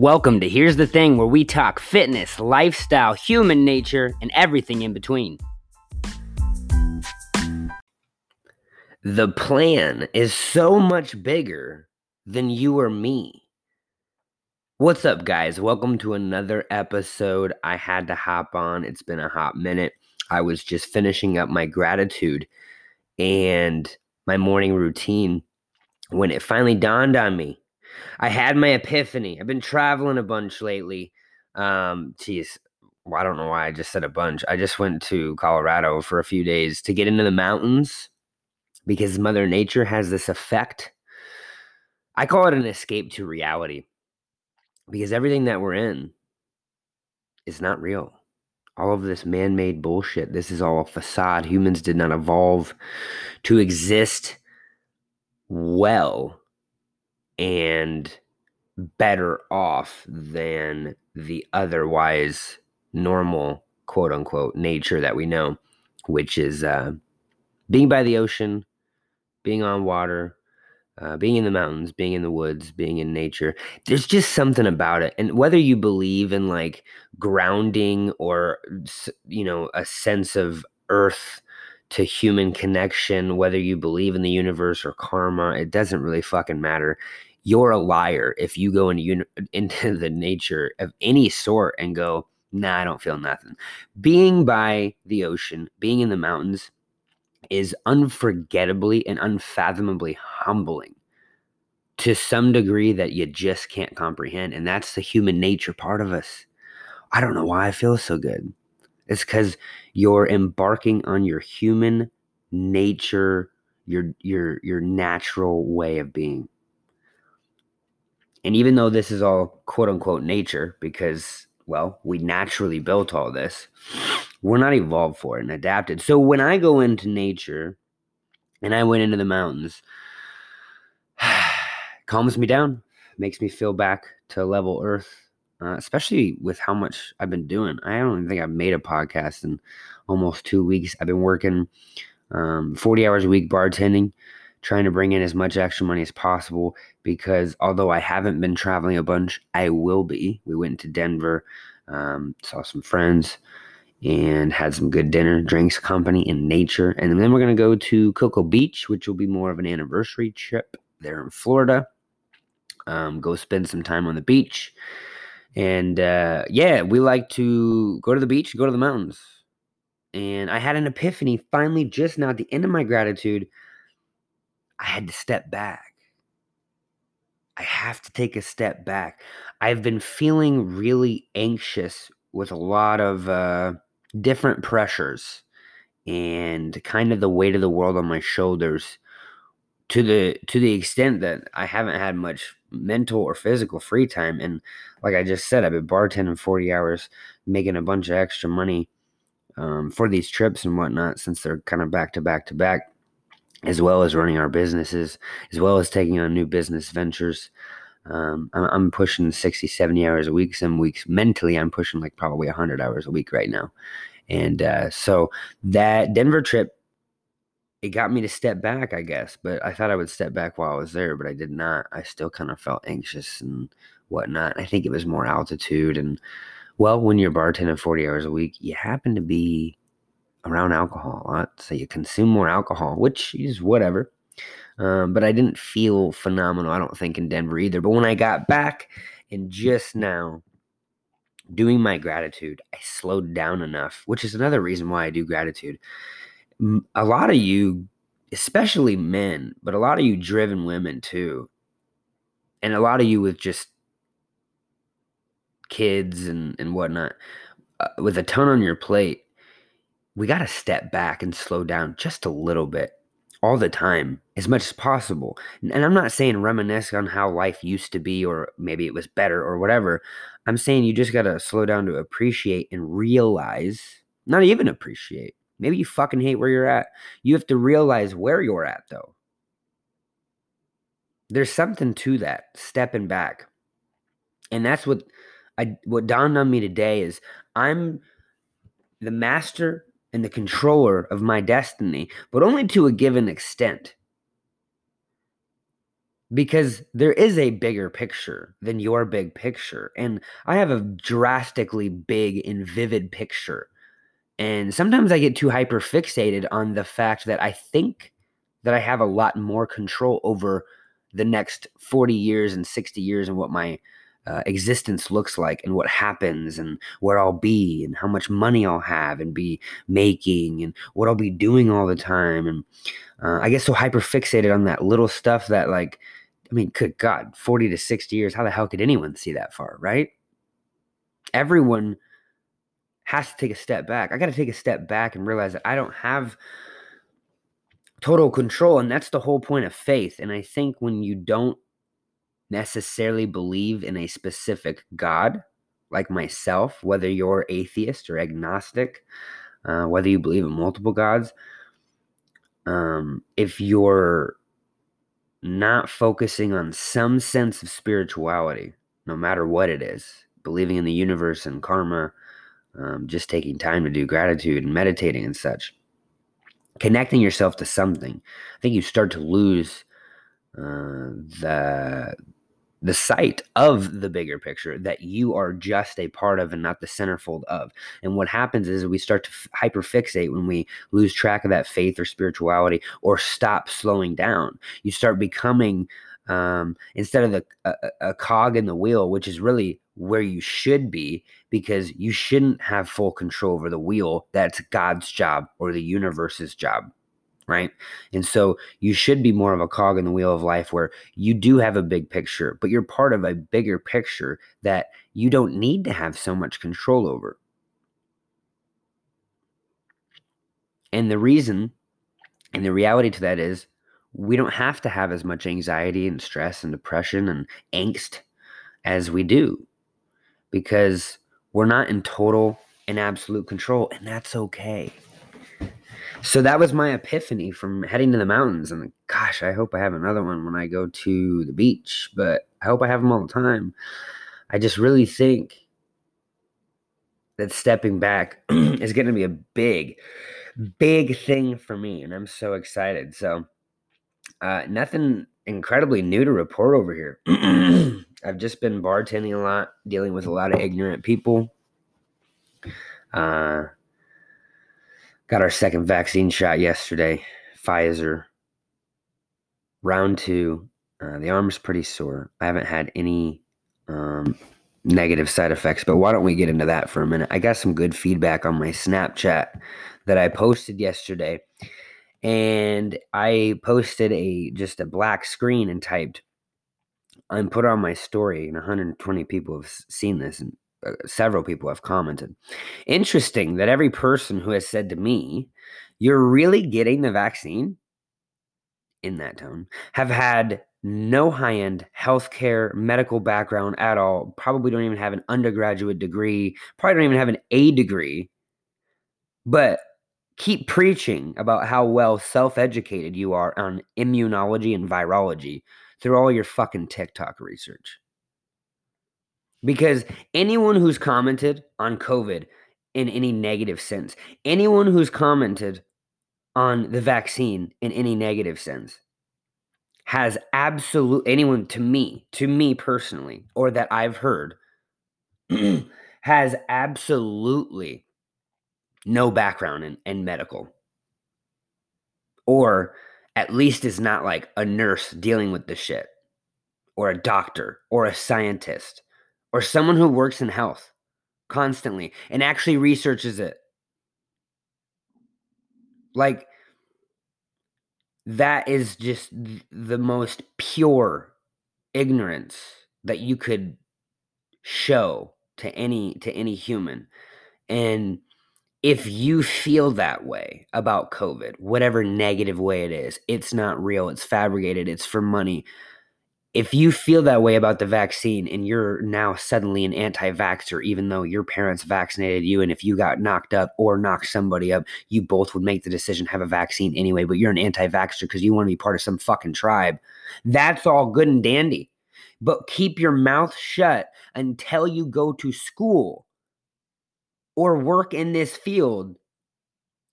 Welcome to Here's the Thing, where we talk fitness, lifestyle, human nature, and everything in between. The plan is so much bigger than you or me. What's up, guys? Welcome to another episode. I had to hop on, it's been a hot minute. I was just finishing up my gratitude and my morning routine when it finally dawned on me I had my epiphany. I've been traveling a bunch lately. Um, geez, well, I don't know why I just said a bunch. I just went to Colorado for a few days to get into the mountains because Mother Nature has this effect. I call it an escape to reality because everything that we're in is not real. All of this man made bullshit, this is all a facade. Humans did not evolve to exist well and better off than the otherwise normal quote unquote nature that we know, which is uh, being by the ocean, being on water, uh, being in the mountains, being in the woods, being in nature. There's just something about it. And whether you believe in like grounding or, you know, a sense of earth to human connection, whether you believe in the universe or karma, it doesn't really fucking matter you're a liar if you go into into the nature of any sort and go, nah, I don't feel nothing. Being by the ocean, being in the mountains is unforgettably and unfathomably humbling to some degree that you just can't comprehend. And that's the human nature part of us. I don't know why I feel so good. It's because you're embarking on your human nature, your your your natural way of being. And even though this is all quote unquote nature, because, well, we naturally built all this, we're not evolved for it and adapted. So when I go into nature and I went into the mountains, calms me down, makes me feel back to level earth, uh, especially with how much I've been doing. I don't even think I've made a podcast in almost two weeks. I've been working um, 40 hours a week bartending trying to bring in as much extra money as possible because although I haven't been traveling a bunch, I will be. We went to Denver, um, saw some friends, and had some good dinner, drinks, company, and nature. And then we're going to go to Cocoa Beach, which will be more of an anniversary trip there in Florida. Um, go spend some time on the beach. And uh, yeah, we like to go to the beach, go to the mountains. And I had an epiphany finally just now at the end of my gratitude I had to step back. I have to take a step back. I've been feeling really anxious with a lot of uh, different pressures and kind of the weight of the world on my shoulders to the to the extent that I haven't had much mental or physical free time and like I just said I've been bartending 40 hours making a bunch of extra money um, for these trips and whatnot since they're kind of back to back to back as well as running our businesses, as well as taking on new business ventures. Um, I'm, I'm, pushing 60, 70 hours a week. Some weeks mentally, I'm pushing like probably 100 hours a week right now. And uh, so that Denver trip, it got me to step back, I guess. But I thought I would step back while I was there, but I did not. I still kind of felt anxious and whatnot. I think it was more altitude. And well, when you're bartending 40 hours a week, you happen to be around alcohol a lot. So you consume more alcohol, which is whatever. Um, but I didn't feel phenomenal, I don't think, in Denver either. But when I got back and just now doing my gratitude, I slowed down enough, which is another reason why I do gratitude. A lot of you, especially men, but a lot of you driven women too, and a lot of you with just kids and, and whatnot, uh, with a ton on your plate, we got to step back and slow down just a little bit all the time as much as possible. And I'm not saying reminisce on how life used to be or maybe it was better or whatever. I'm saying you just got to slow down to appreciate and realize, not even appreciate. Maybe you fucking hate where you're at. You have to realize where you're at though. There's something to that, stepping back. And that's what I what dawned on me today is I'm the master and the controller of my destiny, but only to a given extent. because there is a bigger picture than your big picture. And I have a drastically big and vivid picture. And sometimes I get too hyper fixated on the fact that I think that I have a lot more control over the next 40 years and 60 years and what my uh, existence looks like and what happens and where I'll be and how much money I'll have and be making and what I'll be doing all the time. And uh, I get so hyper fixated on that little stuff that, like, I mean, good God, 40 to 60 years, how the hell could anyone see that far, right? Everyone has to take a step back. I got to take a step back and realize that I don't have total control. And that's the whole point of faith. And I think when you don't necessarily believe in a specific God, like myself, whether you're atheist or agnostic, uh, whether you believe in multiple gods, um, if you're not focusing on some sense of spirituality, no matter what it is, believing in the universe and karma, um, just taking time to do gratitude and meditating and such, connecting yourself to something, I think you start to lose uh, the the sight of the bigger picture that you are just a part of and not the centerfold of. And what happens is we start to hyperfixate when we lose track of that faith or spirituality or stop slowing down. You start becoming um, instead of the a, a cog in the wheel, which is really where you should be because you shouldn't have full control over the wheel. That's God's job or the universe's job right? And so you should be more of a cog in the wheel of life where you do have a big picture, but you're part of a bigger picture that you don't need to have so much control over. And the reason and the reality to that is we don't have to have as much anxiety and stress and depression and angst as we do because we're not in total and absolute control, and that's okay. So that was my epiphany from heading to the mountains. And gosh, I hope I have another one when I go to the beach, but I hope I have them all the time. I just really think that stepping back is going to be a big, big thing for me. And I'm so excited. So, uh, nothing incredibly new to report over here. I've just been bartending a lot, dealing with a lot of ignorant people. Uh, Got our second vaccine shot yesterday, Pfizer. Round two. Uh, the arm's pretty sore. I haven't had any um, negative side effects, but why don't we get into that for a minute? I got some good feedback on my Snapchat that I posted yesterday, and I posted a just a black screen and typed and put on my story, and 120 people have seen this, and uh, several people have commented. Interesting that every person who has said to me, You're really getting the vaccine in that tone, have had no high end healthcare, medical background at all, probably don't even have an undergraduate degree, probably don't even have an A degree, but keep preaching about how well self educated you are on immunology and virology through all your fucking TikTok research. Because anyone who's commented on COVID in any negative sense, anyone who's commented on the vaccine in any negative sense, has absolute anyone to me, to me personally, or that I've heard, has absolutely no background in, in medical. Or at least is not like a nurse dealing with the shit, or a doctor, or a scientist or someone who works in health constantly and actually researches it. Like, that is just the most pure ignorance that you could show to any to any human and if you feel that way about covid whatever negative way it is it's not real it's fabricated it's for money if you feel that way about the vaccine and you're now suddenly an anti-vaxxer even though your parents vaccinated you and if you got knocked up or knocked somebody up you both would make the decision have a vaccine anyway but you're an anti-vaxxer because you want to be part of some fucking tribe. That's all good and dandy but keep your mouth shut until you go to school or work in this field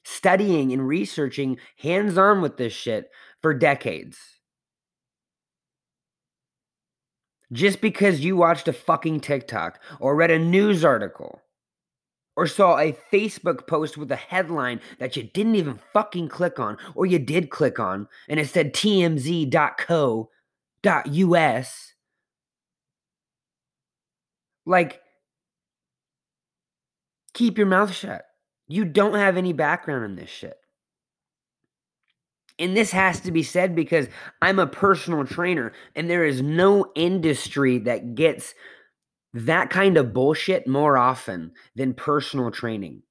studying and researching hands on with this shit for decades Just because you watched a fucking TikTok or read a news article or saw a Facebook post with a headline that you didn't even fucking click on, or you did click on, and it said tmz.co.us. Like, keep your mouth shut. You don't have any background in this shit. And this has to be said because I'm a personal trainer, and there is no industry that gets that kind of bullshit more often than personal training.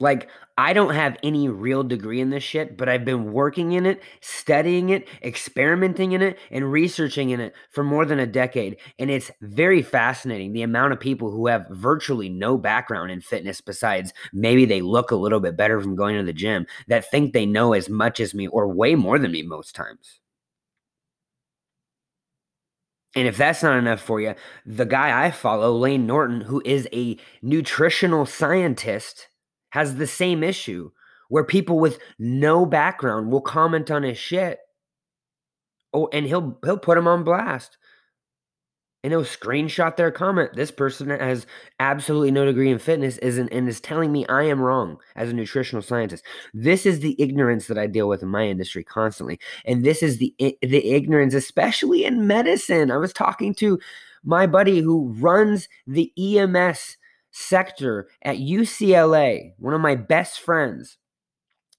Like, I don't have any real degree in this shit, but I've been working in it, studying it, experimenting in it, and researching in it for more than a decade. And it's very fascinating the amount of people who have virtually no background in fitness besides maybe they look a little bit better from going to the gym that think they know as much as me or way more than me most times. And if that's not enough for you, the guy I follow, Layne Norton, who is a nutritional scientist, has the same issue where people with no background will comment on his shit. Oh, and he'll he'll put him on blast and he'll screenshot their comment. This person has absolutely no degree in fitness isn't and is telling me I am wrong as a nutritional scientist. This is the ignorance that I deal with in my industry constantly, and this is the the ignorance, especially in medicine. I was talking to my buddy who runs the EMS sector at UCLA, one of my best friends.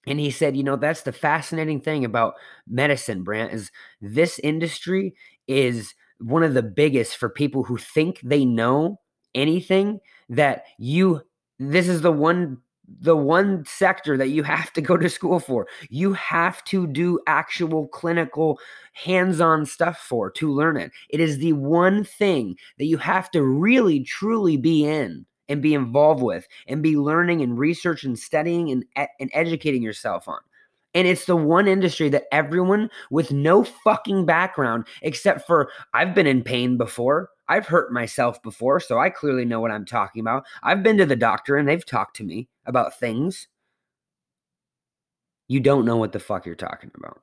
And he said, you know, that's the fascinating thing about medicine, Brant, is this industry is one of the biggest for people who think they know anything that you this is the one the one sector that you have to go to school for. You have to do actual clinical hands-on stuff for to learn it. It is the one thing that you have to really truly be in and be involved with and be learning and research and studying and, and educating yourself on. And it's the one industry that everyone with no fucking background, except for I've been in pain before. I've hurt myself before, so I clearly know what I'm talking about. I've been to the doctor and they've talked to me about things. You don't know what the fuck you're talking about.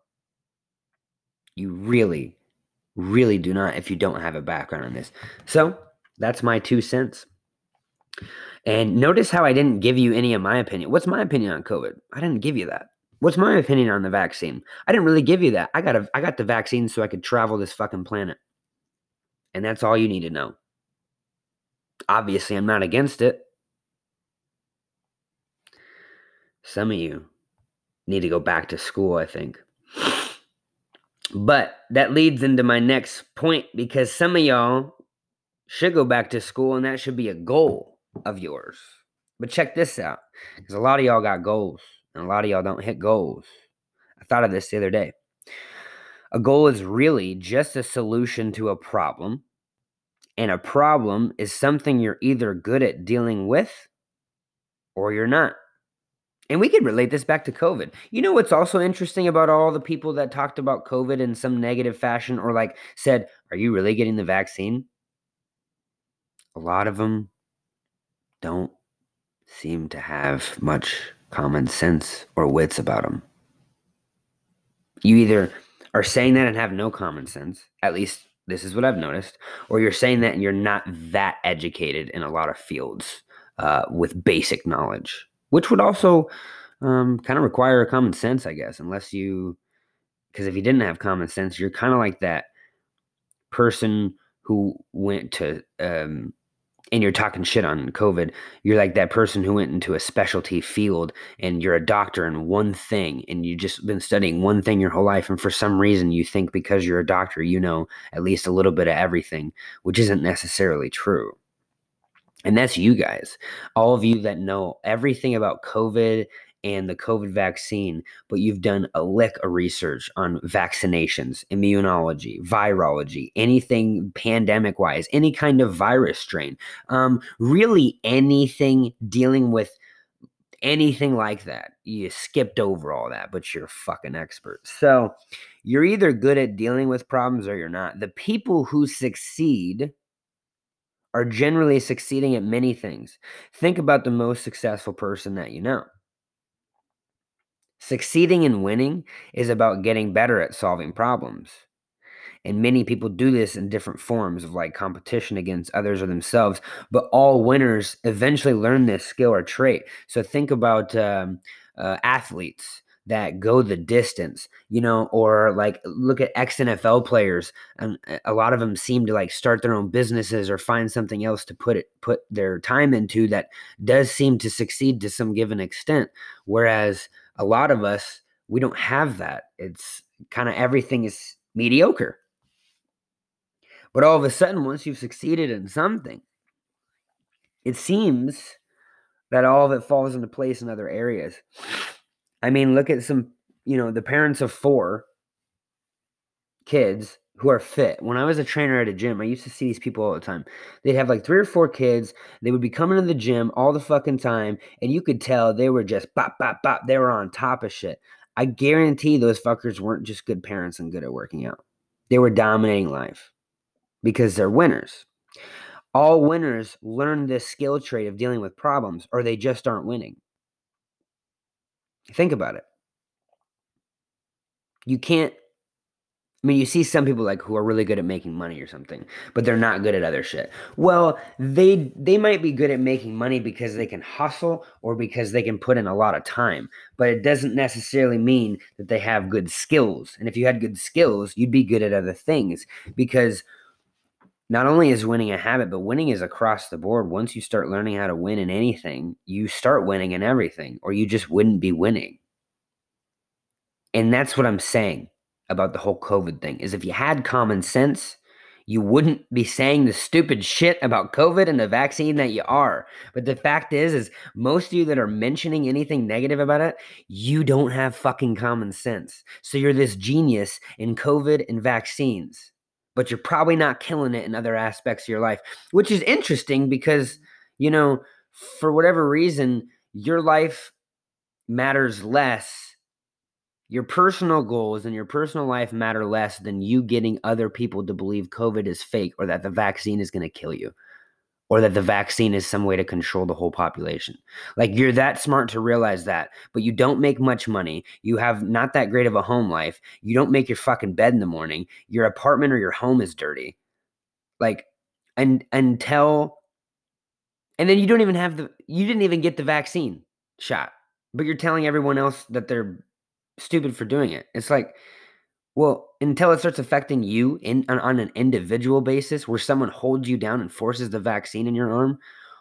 You really, really do not if you don't have a background in this. So that's my two cents. And notice how I didn't give you any of my opinion. What's my opinion on COVID? I didn't give you that. What's my opinion on the vaccine? I didn't really give you that. I got a, I got the vaccine so I could travel this fucking planet. And that's all you need to know. Obviously, I'm not against it. Some of you need to go back to school, I think. But that leads into my next point because some of y'all should go back to school and that should be a goal of yours. But check this out because a lot of y'all got goals and a lot of y'all don't hit goals. I thought of this the other day. A goal is really just a solution to a problem, and a problem is something you're either good at dealing with or you're not. And we could relate this back to COVID. You know what's also interesting about all the people that talked about COVID in some negative fashion or like said, Are you really getting the vaccine? A lot of them don't seem to have much common sense or wits about them. You either are saying that and have no common sense, at least this is what I've noticed, or you're saying that and you're not that educated in a lot of fields uh, with basic knowledge, which would also um, kind of require a common sense, I guess, unless you, because if you didn't have common sense, you're kind of like that person who went to um, and you're talking shit on COVID, you're like that person who went into a specialty field and you're a doctor in one thing and you've just been studying one thing your whole life. And for some reason, you think because you're a doctor, you know at least a little bit of everything, which isn't necessarily true. And that's you guys, all of you that know everything about COVID and the COVID vaccine, but you've done a lick of research on vaccinations, immunology, virology, anything pandemic wise, any kind of virus strain, um, really anything dealing with anything like that. You skipped over all that, but you're a fucking expert. So you're either good at dealing with problems or you're not. The people who succeed are generally succeeding at many things. Think about the most successful person that you know. Succeeding and winning is about getting better at solving problems. And many people do this in different forms of like competition against others or themselves. But all winners eventually learn this skill or trait. So think about um, uh, athletes that go the distance, you know, or like look at ex NFL players, and a lot of them seem to like start their own businesses or find something else to put it put their time into that does seem to succeed to some given extent. Whereas a lot of us, we don't have that. It's kind of everything is mediocre. But all of a sudden, once you've succeeded in something, it seems that all of it falls into place in other areas. I mean, look at some, you know, the parents of four kids who are fit. When I was a trainer at a gym, I used to see these people all the time. They'd have like three or four kids. They would be coming to the gym all the fucking time, and you could tell they were just bop, bop, bop. They were on top of shit. I guarantee those fuckers weren't just good parents and good at working out. They were dominating life because they're winners. All winners learn this skill trait of dealing with problems, or they just aren't winning. Think about it. You can't I mean, you see some people like who are really good at making money or something, but they're not good at other shit. Well, they they might be good at making money because they can hustle or because they can put in a lot of time, but it doesn't necessarily mean that they have good skills. And if you had good skills, you'd be good at other things because not only is winning a habit, but winning is across the board. Once you start learning how to win in anything, you start winning in everything, or you just wouldn't be winning. And that's what I'm saying about the whole COVID thing is if you had common sense, you wouldn't be saying the stupid shit about COVID and the vaccine that you are. But the fact is, is most of you that are mentioning anything negative about it, you don't have fucking common sense. So you're this genius in COVID and vaccines, but you're probably not killing it in other aspects of your life, which is interesting because, you know, for whatever reason, your life matters less your personal goals and your personal life matter less than you getting other people to believe COVID is fake or that the vaccine is going to kill you or that the vaccine is some way to control the whole population. Like you're that smart to realize that, but you don't make much money. You have not that great of a home life. You don't make your fucking bed in the morning. Your apartment or your home is dirty. Like and until and then you don't even have the you didn't even get the vaccine shot. But you're telling everyone else that they're stupid for doing it. It's like, well, until it starts affecting you in on, on, an individual basis, where someone holds you down and forces the vaccine in your arm,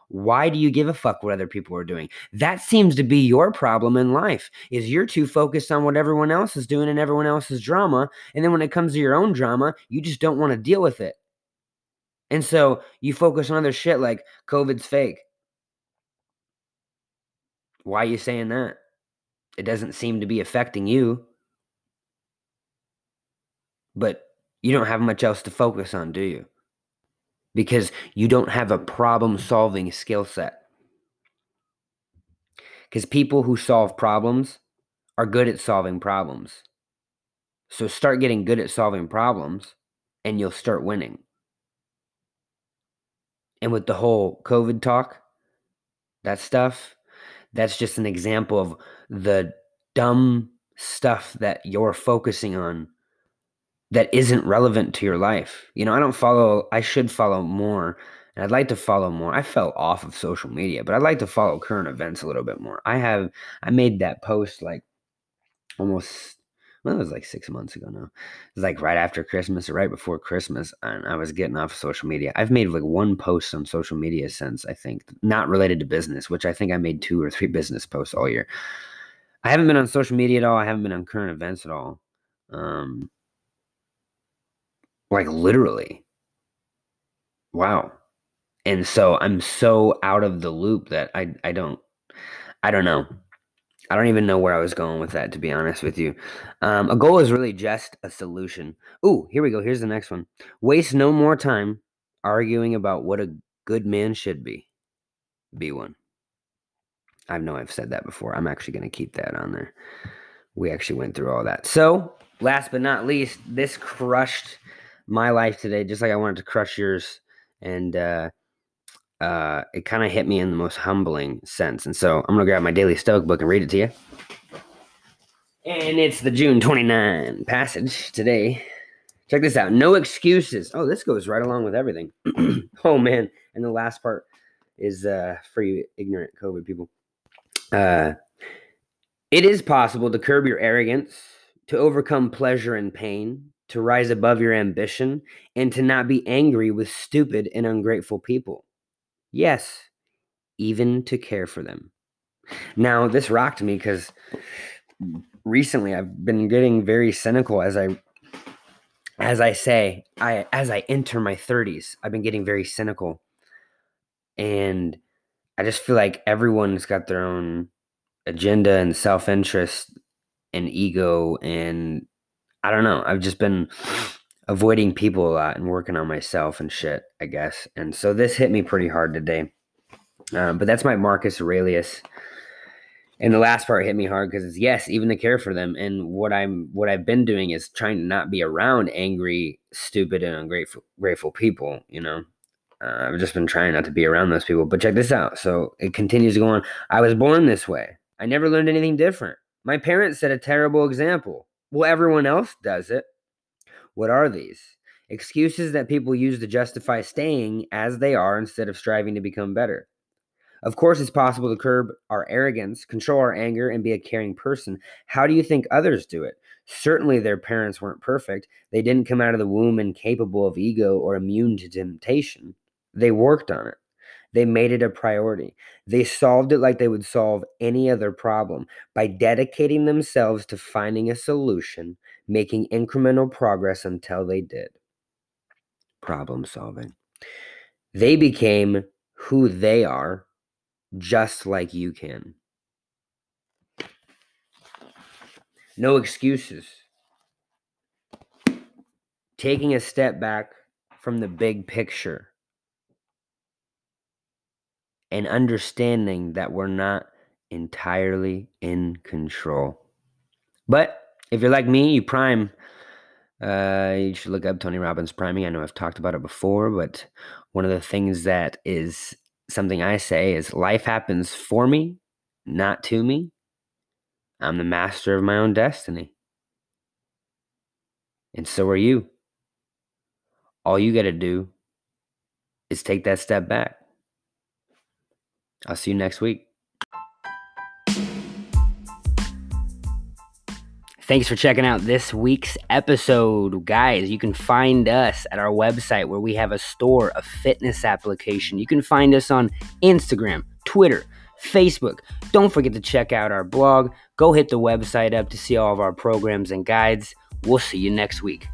why do you give a fuck what other people are doing? That seems to be your problem in life. Is you're too focused on what everyone else is doing and everyone else's drama, and then when it comes to your own drama, you just don't want to deal with it. And so you focus on other shit like COVID's fake. Why are you saying that? It doesn't seem to be affecting you. But you don't have much else to focus on, do you? Because you don't have a problem solving skill set. Because people who solve problems are good at solving problems. So start getting good at solving problems and you'll start winning. And with the whole COVID talk, that stuff, that's just an example of the dumb stuff that you're focusing on that isn't relevant to your life. You know, I don't follow, I should follow more. And I'd like to follow more. I fell off of social media, but I'd like to follow current events a little bit more. I have, I made that post like almost, well, it was like six months ago now. It was like right after Christmas or right before Christmas. And I was getting off of social media. I've made like one post on social media since, I think, not related to business, which I think I made two or three business posts all year. I haven't been on social media at all. I haven't been on current events at all. Um, like literally. Wow. And so I'm so out of the loop that I I don't I don't know. I don't even know where I was going with that, to be honest with you. Um, a goal is really just a solution. Ooh, here we go. Here's the next one. Waste no more time arguing about what a good man should be. Be one. I know I've said that before. I'm actually going to keep that on there. We actually went through all that. So, last but not least, this crushed my life today, just like I wanted to crush yours. And uh, uh, it kind of hit me in the most humbling sense. And so, I'm going to grab my daily Stoic book and read it to you. And it's the June 29 passage today Check this out. No excuses. Oh, this goes right along with everything. oh man. And the last part is uh for you ignorant COVID people. Uh it is possible to curb your arrogance, to overcome pleasure and pain, to rise above your ambition, and to not be angry with stupid and ungrateful people. Yes, even to care for them. Now, this rocked me because recently I've been getting very cynical as I as I say, I as I enter my 30s, I've been getting very cynical. And I just feel like everyone's got their own agenda and self-interest and ego and I don't know. I've just been avoiding people a lot and working on myself and shit, I guess. And so this hit me pretty hard today. Um, but that's my Marcus Aurelius and the last part hit me hard because it's yes, even to care for them. And what I'm what I've been doing is trying to not be around angry, stupid, and ungrateful grateful people. You know, uh, I've just been trying not to be around those people. But check this out. So it continues to go on. I was born this way. I never learned anything different. My parents set a terrible example. Well, everyone else does it. What are these? Excuses that people use to justify staying as they are instead of striving to become better. Of course, it's possible to curb our arrogance, control our anger, and be a caring person. How do you think others do it? Certainly, their parents weren't perfect. They didn't come out of the womb incapable of ego or immune to temptation. They worked on it. They made it a priority. They solved it like they would solve any other problem by dedicating themselves to finding a solution, making incremental progress until they did. Problem solving. They became who they are just like you can. No excuses. Taking a step back from the big picture and understanding that we're not entirely in control. But if you're like me, you prime. Uh, you should look up Tony Robbins priming. I know I've talked about it before, but one of the things that is something I say is life happens for me, not to me. I'm the master of my own destiny. And so are you. All you got to do is take that step back. I'll see you next week. Thanks for checking out this week's episode. Guys, you can find us at our website where we have a store, a fitness application. You can find us on Instagram, Twitter, Facebook. Don't forget to check out our blog. Go hit the website up to see all of our programs and guides. We'll see you next week.